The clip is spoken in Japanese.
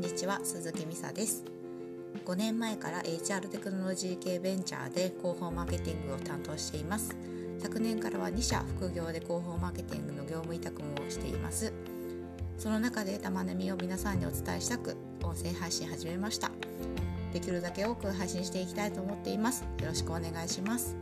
にちは鈴木美沙です。5年前から HR テクノロジー系ベンチャーで広報マーケティングを担当しています。昨年からは2社副業で広報マーケティングの業務委託もしています。その中で玉ねみを皆さんにお伝えしたく音声配信始めました。できるだけ多く配信していきたいと思っています。よろしくお願いします。